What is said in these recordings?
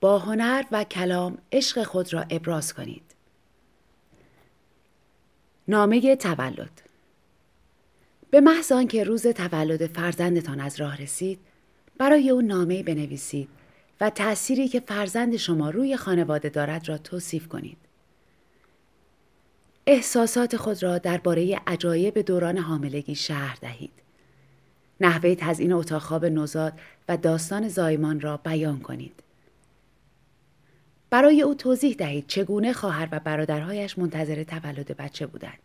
با هنر و کلام عشق خود را ابراز کنید. نامه تولد به محض آنکه روز تولد فرزندتان از راه رسید برای او نامه بنویسید و تأثیری که فرزند شما روی خانواده دارد را توصیف کنید. احساسات خود را درباره عجایب دوران حاملگی شهر دهید. نحوه تزئین اتاق خواب نوزاد و داستان زایمان را بیان کنید. برای او توضیح دهید چگونه خواهر و برادرهایش منتظر تولد بچه بودند.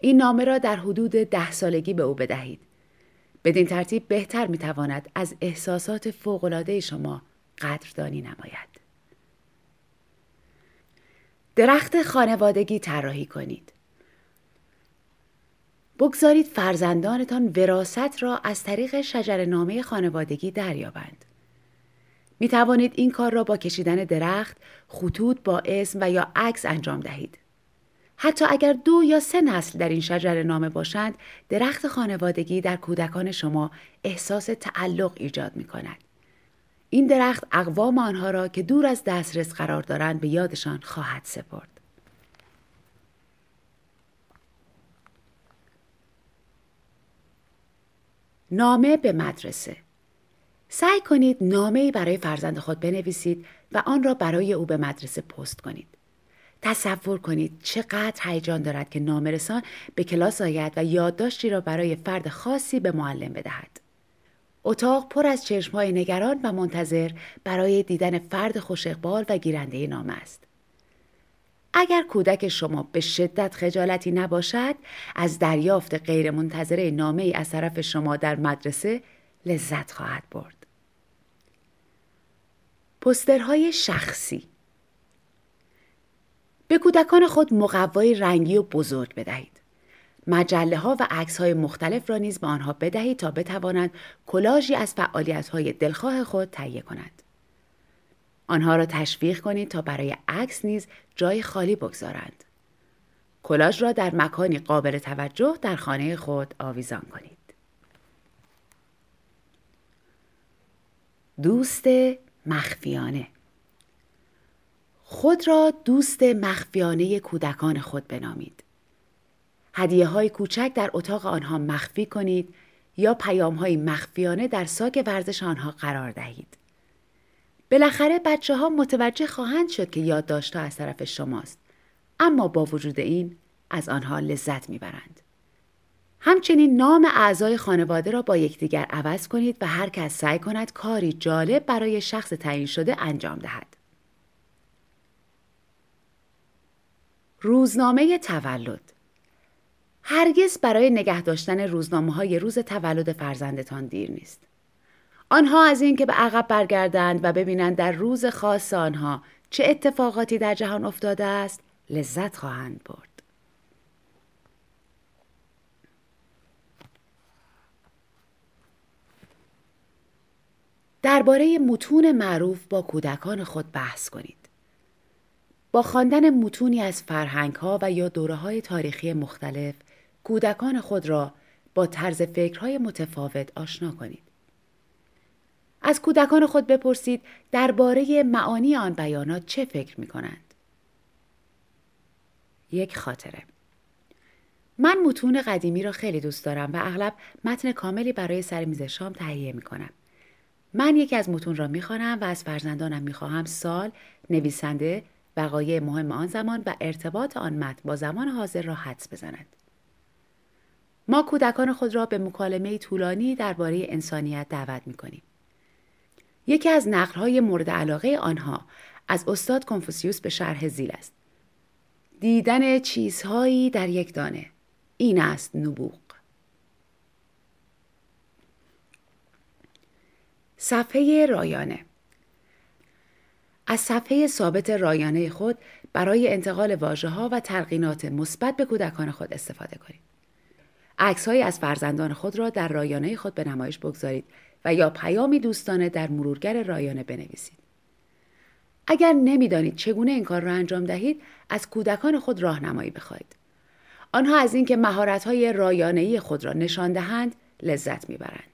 این نامه را در حدود ده سالگی به او بدهید. بدین ترتیب بهتر می‌تواند از احساسات فوقالعاده شما قدردانی نماید. درخت خانوادگی طراحی کنید. بگذارید فرزندانتان وراست را از طریق شجر نامه خانوادگی دریابند. می توانید این کار را با کشیدن درخت، خطوط با اسم و یا عکس انجام دهید. حتی اگر دو یا سه نسل در این شجر نامه باشند، درخت خانوادگی در کودکان شما احساس تعلق ایجاد می کند. این درخت اقوام آنها را که دور از دسترس قرار دارند به یادشان خواهد سپرد. نامه به مدرسه سعی کنید نامه برای فرزند خود بنویسید و آن را برای او به مدرسه پست کنید. تصور کنید چقدر هیجان دارد که نامرسان به کلاس آید و یادداشتی را برای فرد خاصی به معلم بدهد. اتاق پر از چشمهای نگران و منتظر برای دیدن فرد خوش و گیرنده نامه است. اگر کودک شما به شدت خجالتی نباشد از دریافت غیرمنتظره نامه ای از طرف شما در مدرسه لذت خواهد برد. پسترهای شخصی به کودکان خود مقوای رنگی و بزرگ بدهید. مجله ها و عکس های مختلف را نیز به آنها بدهید تا بتوانند کلاژی از فعالیت های دلخواه خود تهیه کنند. آنها را تشویق کنید تا برای عکس نیز جای خالی بگذارند. کلاژ را در مکانی قابل توجه در خانه خود آویزان کنید. دوست مخفیانه خود را دوست مخفیانه کودکان خود بنامید. هدیه های کوچک در اتاق آنها مخفی کنید یا پیام های مخفیانه در ساک ورزش آنها قرار دهید. بالاخره بچه ها متوجه خواهند شد که یادداشتها از طرف شماست. اما با وجود این از آنها لذت می‌برند. همچنین نام اعضای خانواده را با یکدیگر عوض کنید و هر کس سعی کند کاری جالب برای شخص تعیین شده انجام دهد. روزنامه تولد هرگز برای نگه داشتن روزنامه های روز تولد فرزندتان دیر نیست. آنها از اینکه به عقب برگردند و ببینند در روز خاص آنها چه اتفاقاتی در جهان افتاده است لذت خواهند برد. درباره متون معروف با کودکان خود بحث کنید. با خواندن متونی از فرهنگ ها و یا دوره های تاریخی مختلف کودکان خود را با طرز فکرهای متفاوت آشنا کنید. از کودکان خود بپرسید درباره معانی آن بیانات چه فکر می کنند. یک خاطره من متون قدیمی را خیلی دوست دارم و اغلب متن کاملی برای سر میز شام تهیه می کنم. من یکی از متون را می‌خوانم و از فرزندانم می‌خواهم سال، نویسنده، وقایع مهم آن زمان و ارتباط آن متن با زمان حاضر را حدس بزنند. ما کودکان خود را به مکالمه طولانی درباره انسانیت دعوت می کنیم. یکی از نقلهای مورد علاقه آنها از استاد کنفوسیوس به شرح زیل است. دیدن چیزهایی در یک دانه. این است نبوغ. صفحه رایانه از صفحه ثابت رایانه خود برای انتقال واژه ها و تلقینات مثبت به کودکان خود استفاده کنید. عکسهایی از فرزندان خود را در رایانه خود به نمایش بگذارید و یا پیامی دوستانه در مرورگر رایانه بنویسید. اگر نمی‌دانید چگونه این کار را انجام دهید، از کودکان خود راهنمایی بخواهید. آنها از اینکه مهارت‌های رایانه‌ای خود را نشان دهند لذت می‌برند.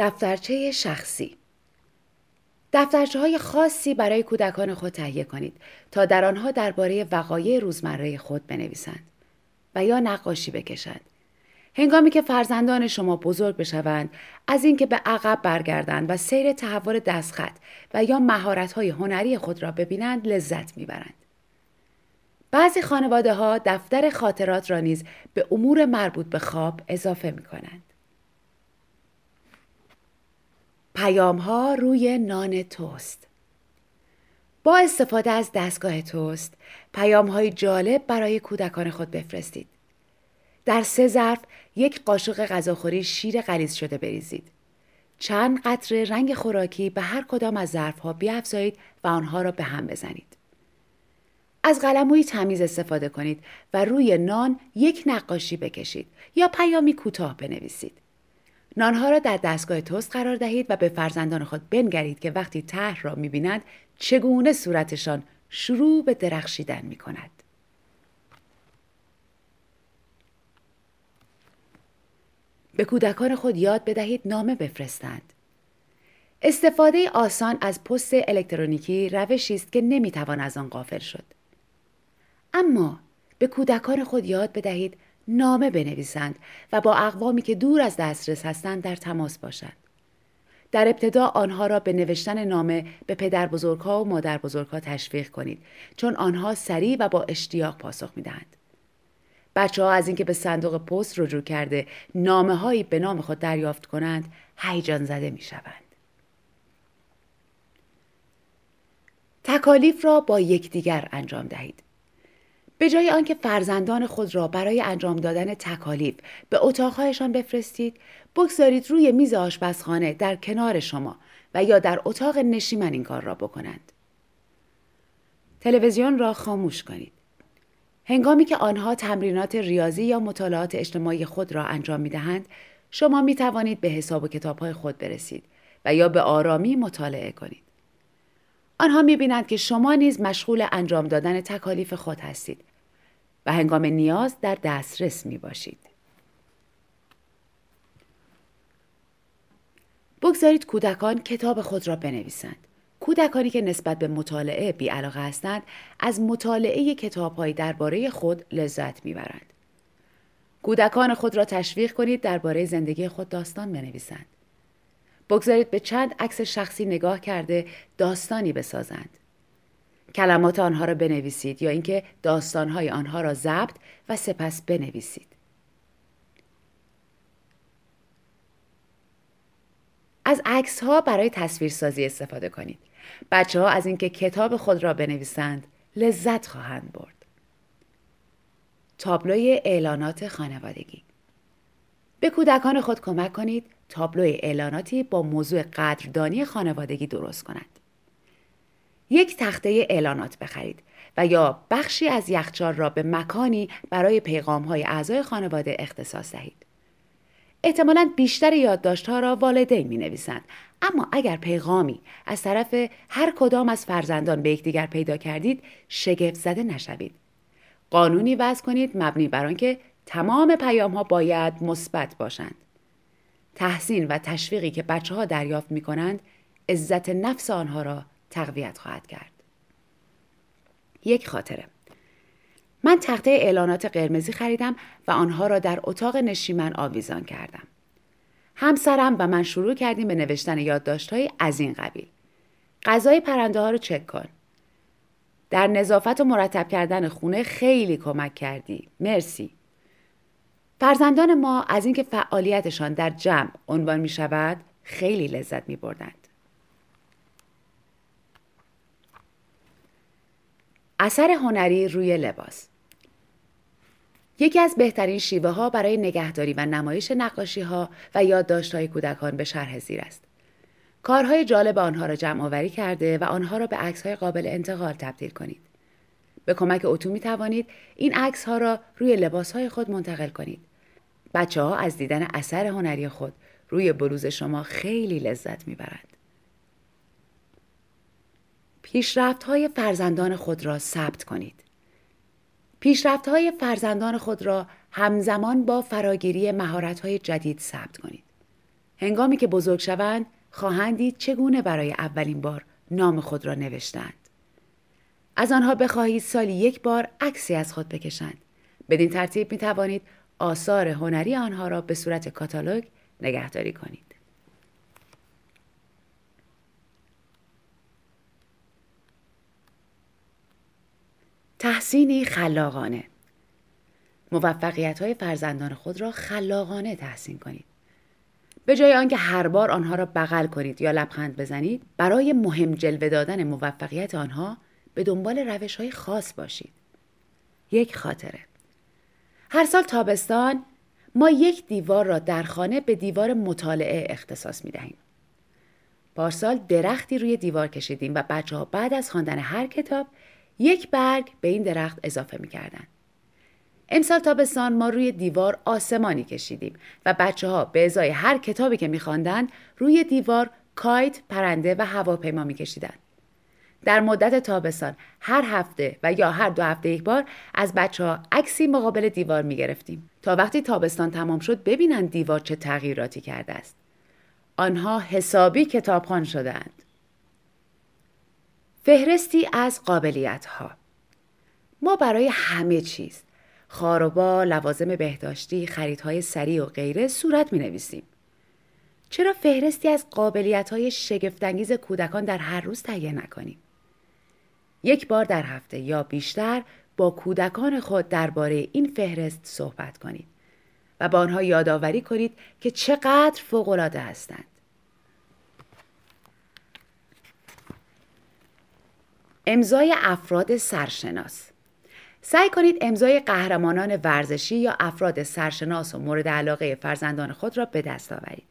دفترچه شخصی دفترچه های خاصی برای کودکان خود تهیه کنید تا در آنها درباره وقایع روزمره خود بنویسند و یا نقاشی بکشند. هنگامی که فرزندان شما بزرگ بشوند از اینکه به عقب برگردند و سیر تحول دستخط و یا مهارت هنری خود را ببینند لذت می‌برند. بعضی خانواده ها دفتر خاطرات را نیز به امور مربوط به خواب اضافه می کنند. پیام ها روی نان توست با استفاده از دستگاه توست پیام های جالب برای کودکان خود بفرستید. در سه ظرف یک قاشق غذاخوری شیر غلیظ شده بریزید. چند قطره رنگ خوراکی به هر کدام از ظرف ها بیافزایید و آنها را به هم بزنید. از قلموی تمیز استفاده کنید و روی نان یک نقاشی بکشید یا پیامی کوتاه بنویسید. نانها را در دستگاه توست قرار دهید و به فرزندان خود بنگرید که وقتی طرح را می‌بینند چگونه صورتشان شروع به درخشیدن می کند. به کودکان خود یاد بدهید نامه بفرستند. استفاده آسان از پست الکترونیکی روشی است که نمی‌توان از آن غافل شد. اما به کودکان خود یاد بدهید نامه بنویسند و با اقوامی که دور از دسترس هستند در تماس باشند. در ابتدا آنها را به نوشتن نامه به پدر بزرگها و مادر بزرگها تشویق کنید چون آنها سریع و با اشتیاق پاسخ می دهند. بچه ها از اینکه به صندوق پست رجوع کرده نامه هایی به نام خود دریافت کنند هیجان زده می شوند. تکالیف را با یکدیگر انجام دهید. به جای آنکه فرزندان خود را برای انجام دادن تکالیف به اتاقهایشان بفرستید بگذارید روی میز آشپزخانه در کنار شما و یا در اتاق نشیمن این کار را بکنند. تلویزیون را خاموش کنید. هنگامی که آنها تمرینات ریاضی یا مطالعات اجتماعی خود را انجام می دهند شما می توانید به حساب و کتاب خود برسید و یا به آرامی مطالعه کنید. آنها می بینند که شما نیز مشغول انجام دادن تکالیف خود هستید. و هنگام نیاز در دسترس می باشید. بگذارید کودکان کتاب خود را بنویسند. کودکانی که نسبت به مطالعه بیعلاقه هستند از مطالعه کتابهایی درباره خود لذت می‌برند. کودکان خود را تشویق کنید درباره زندگی خود داستان بنویسند. بگذارید به چند عکس شخصی نگاه کرده داستانی بسازند. کلمات آنها را بنویسید یا اینکه داستانهای آنها را ضبط و سپس بنویسید. از عکس ها برای تصویرسازی استفاده کنید. بچه ها از اینکه کتاب خود را بنویسند لذت خواهند برد. تابلوی اعلانات خانوادگی به کودکان خود کمک کنید تابلوی اعلاناتی با موضوع قدردانی خانوادگی درست کنند. یک تخته اعلانات بخرید و یا بخشی از یخچال را به مکانی برای پیغام های اعضای خانواده اختصاص دهید. احتمالا بیشتر یادداشتها را والدین می نویسند اما اگر پیغامی از طرف هر کدام از فرزندان به یکدیگر پیدا کردید شگفت زده نشوید. قانونی وضع کنید مبنی بر آنکه تمام پیام ها باید مثبت باشند. تحسین و تشویقی که بچه ها دریافت می کنند عزت نفس آنها را تقویت خواهد کرد. یک خاطره من تخته اعلانات قرمزی خریدم و آنها را در اتاق نشیمن آویزان کردم. همسرم و من شروع کردیم به نوشتن یادداشتهایی از این قبیل. غذای پرنده ها رو چک کن. در نظافت و مرتب کردن خونه خیلی کمک کردی. مرسی. فرزندان ما از اینکه فعالیتشان در جمع عنوان می شود خیلی لذت می بردند. اثر هنری روی لباس یکی از بهترین شیوه ها برای نگهداری و نمایش نقاشی ها و یادداشت های کودکان به شرح زیر است. کارهای جالب آنها را جمع آوری کرده و آنها را به عکس های قابل انتقال تبدیل کنید. به کمک اتو می توانید این عکس ها را روی لباس های خود منتقل کنید. بچه ها از دیدن اثر هنری خود روی بلوز شما خیلی لذت می‌برند. پیشرفت های فرزندان خود را ثبت کنید. پیشرفت های فرزندان خود را همزمان با فراگیری مهارت های جدید ثبت کنید. هنگامی که بزرگ شوند خواهند دید چگونه برای اولین بار نام خود را نوشتند. از آنها بخواهید سالی یک بار عکسی از خود بکشند. بدین ترتیب می توانید آثار هنری آنها را به صورت کاتالوگ نگهداری کنید. تحسینی خلاقانه موفقیت های فرزندان خود را خلاقانه تحسین کنید. به جای آنکه هر بار آنها را بغل کنید یا لبخند بزنید برای مهم جلوه دادن موفقیت آنها به دنبال روش های خاص باشید. یک خاطره هر سال تابستان ما یک دیوار را در خانه به دیوار مطالعه اختصاص می دهیم. پارسال درختی روی دیوار کشیدیم و بچه ها بعد از خواندن هر کتاب یک برگ به این درخت اضافه می کردن. امسال تابستان ما روی دیوار آسمانی کشیدیم و بچه ها به ازای هر کتابی که میخواندند روی دیوار کایت، پرنده و هواپیما میکشیدند. در مدت تابستان هر هفته و یا هر دو هفته یک بار از بچه ها عکسی مقابل دیوار می گرفتیم تا وقتی تابستان تمام شد ببینند دیوار چه تغییراتی کرده است. آنها حسابی کتابخوان شدند. فهرستی از قابلیت ها ما برای همه چیز خاروبا، لوازم بهداشتی، خریدهای سریع و غیره صورت می نویسیم. چرا فهرستی از قابلیت های شگفتانگیز کودکان در هر روز تهیه نکنیم؟ یک بار در هفته یا بیشتر با کودکان خود درباره این فهرست صحبت کنید و با آنها یادآوری کنید که چقدر فوقالعاده هستند. امضای افراد سرشناس سعی کنید امضای قهرمانان ورزشی یا افراد سرشناس و مورد علاقه فرزندان خود را به دست آورید.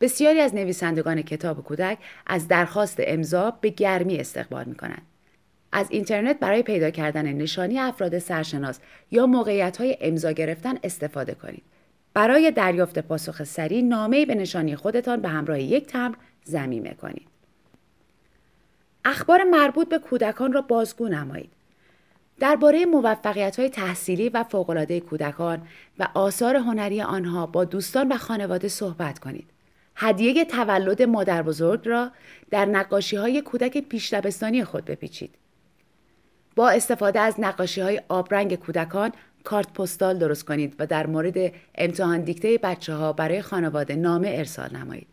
بسیاری از نویسندگان کتاب کودک از درخواست امضا به گرمی استقبال می کنند. از اینترنت برای پیدا کردن نشانی افراد سرشناس یا موقعیت های امضا گرفتن استفاده کنید. برای دریافت پاسخ سریع نامه به نشانی خودتان به همراه یک تمر زمینه کنید. اخبار مربوط به کودکان را بازگو نمایید. درباره موفقیت های تحصیلی و فوقالعاده کودکان و آثار هنری آنها با دوستان و خانواده صحبت کنید. هدیه تولد مادر بزرگ را در نقاشی های کودک پیش خود بپیچید. با استفاده از نقاشی های آبرنگ کودکان کارت پستال درست کنید و در مورد امتحان دیکته بچه ها برای خانواده نامه ارسال نمایید.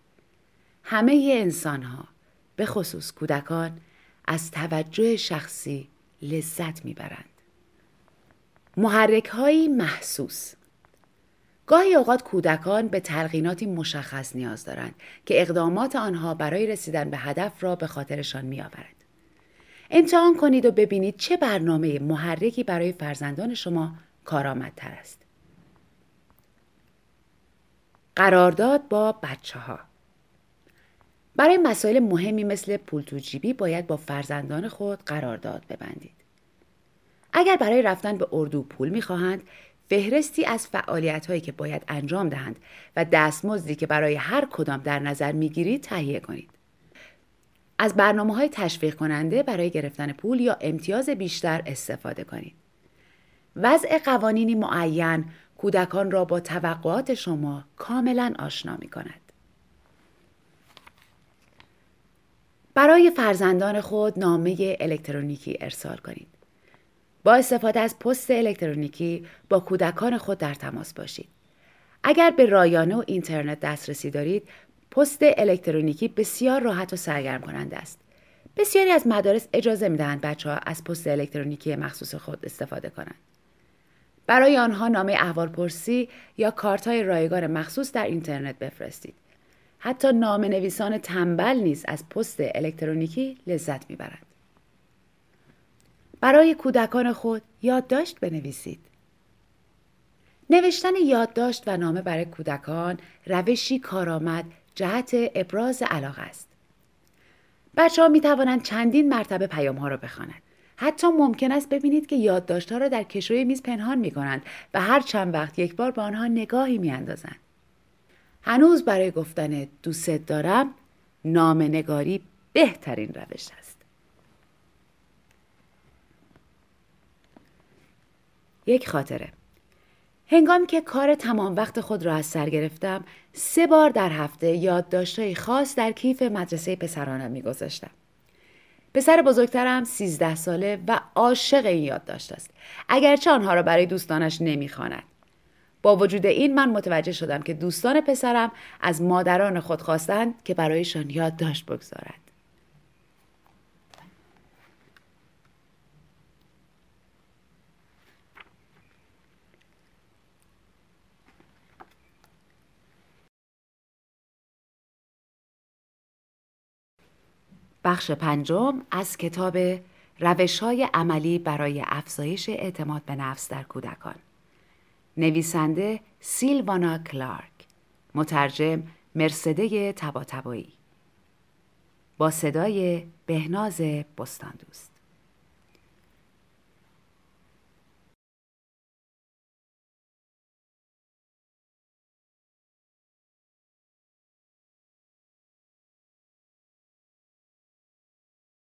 همه انسان ها به خصوص کودکان از توجه شخصی لذت می‌برند. محرک های محسوس گاهی اوقات کودکان به تلقیناتی مشخص نیاز دارند که اقدامات آنها برای رسیدن به هدف را به خاطرشان میآورد. امتحان کنید و ببینید چه برنامه محرکی برای فرزندان شما کارآمدتر است. قرارداد با بچه ها برای مسائل مهمی مثل پول تو جیبی باید با فرزندان خود قرارداد ببندید. اگر برای رفتن به اردو پول می‌خواهند فهرستی از فعالیت هایی که باید انجام دهند و دستمزدی که برای هر کدام در نظر می‌گیرید تهیه کنید. از برنامه های تشویق کننده برای گرفتن پول یا امتیاز بیشتر استفاده کنید. وضع قوانینی معین کودکان را با توقعات شما کاملا آشنا می کند. برای فرزندان خود نامه الکترونیکی ارسال کنید. با استفاده از پست الکترونیکی با کودکان خود در تماس باشید. اگر به رایانه و اینترنت دسترسی دارید، پست الکترونیکی بسیار راحت و سرگرم کننده است. بسیاری از مدارس اجازه می دهند بچه ها از پست الکترونیکی مخصوص خود استفاده کنند. برای آنها نامه احوالپرسی یا کارت های رایگان مخصوص در اینترنت بفرستید. حتی نام نویسان تنبل نیز از پست الکترونیکی لذت می‌برند. برای کودکان خود یادداشت بنویسید. نوشتن یادداشت و نامه برای کودکان روشی کارآمد جهت ابراز علاقه است. بچه ها می توانند چندین مرتبه پیام ها را بخوانند. حتی ممکن است ببینید که یادداشت ها را در کشوی میز پنهان می کنند و هر چند وقت یک بار به آنها نگاهی می اندازند. هنوز برای گفتن دوست دارم نام نگاری بهترین روش است. یک خاطره. هنگامی که کار تمام وقت خود را از سر گرفتم سه بار در هفته یادداشتهای خاص در کیف مدرسه پسرانم میگذاشتم. پسر بزرگترم سیزده ساله و عاشق این یادداشت است. اگرچه آنها را برای دوستانش نمی‌خواند. با وجود این من متوجه شدم که دوستان پسرم از مادران خود خواستند که برایشان یادداشت بگذارد بخش پنجم از کتاب روش های عملی برای افزایش اعتماد به نفس در کودکان. نویسنده سیلوانا کلارک مترجم مرسده تباتبایی با صدای بهناز بستاندوست.